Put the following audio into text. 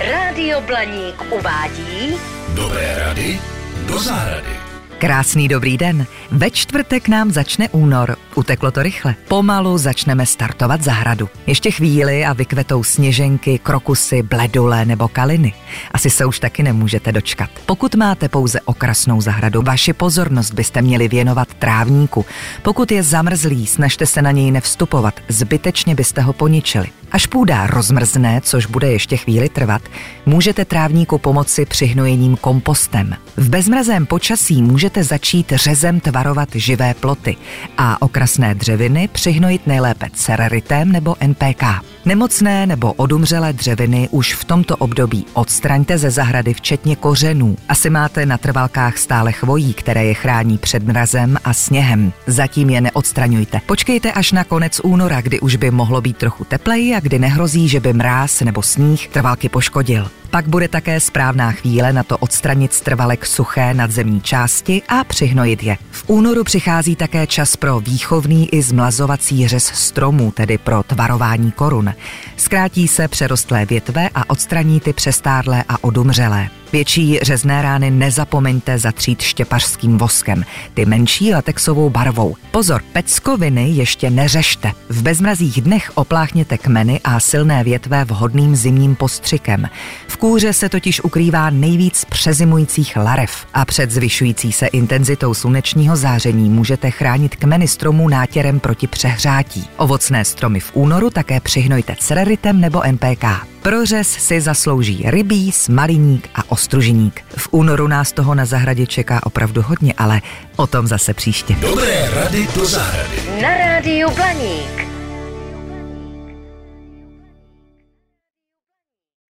Rádio Blaník uvádí Dobré rady do zahrady. Krásný dobrý den. Ve čtvrtek nám začne únor. Uteklo to rychle. Pomalu začneme startovat zahradu. Ještě chvíli a vykvetou sněženky, krokusy, bledule nebo kaliny. Asi se už taky nemůžete dočkat. Pokud máte pouze okrasnou zahradu, vaši pozornost byste měli věnovat trávníku. Pokud je zamrzlý, snažte se na něj nevstupovat, zbytečně byste ho poničili. Až půda rozmrzne, což bude ještě chvíli trvat, můžete trávníku pomoci přihnojením kompostem. V bezmrazém počasí můžete začít řezem tvarovat živé ploty a okrasné dřeviny přihnojit nejlépe cereritem nebo NPK. Nemocné nebo odumřelé dřeviny už v tomto období odstraňte ze zahrady včetně kořenů. Asi máte na trvalkách stále chvojí, které je chrání před mrazem a sněhem. Zatím je neodstraňujte. Počkejte až na konec února, kdy už by mohlo být trochu tepleji a kdy nehrozí, že by mráz nebo sníh trvalky poškodil. Pak bude také správná chvíle na to odstranit strvalek suché nadzemní části a přihnojit je. V únoru přichází také čas pro výchovný i zmlazovací řez stromů, tedy pro tvarování korun. Zkrátí se přerostlé větve a odstraní ty přestárlé a odumřelé. Větší řezné rány nezapomeňte zatřít štěpařským voskem, ty menší latexovou barvou. Pozor, peckoviny ještě neřešte. V bezmrazích dnech opláchněte kmeny a silné větve vhodným zimním postřikem. V kůře se totiž ukrývá nejvíc přezimujících larev a před zvyšující se intenzitou slunečního záření můžete chránit kmeny stromů nátěrem proti přehřátí. Ovocné stromy v únoru také přihnojte cereritem nebo NPK. Prořez si zaslouží rybí, smaliník a ostružiník. V únoru nás toho na zahradě čeká opravdu hodně, ale o tom zase příště. Dobré rady do zahrady. na Rádiu Blaník.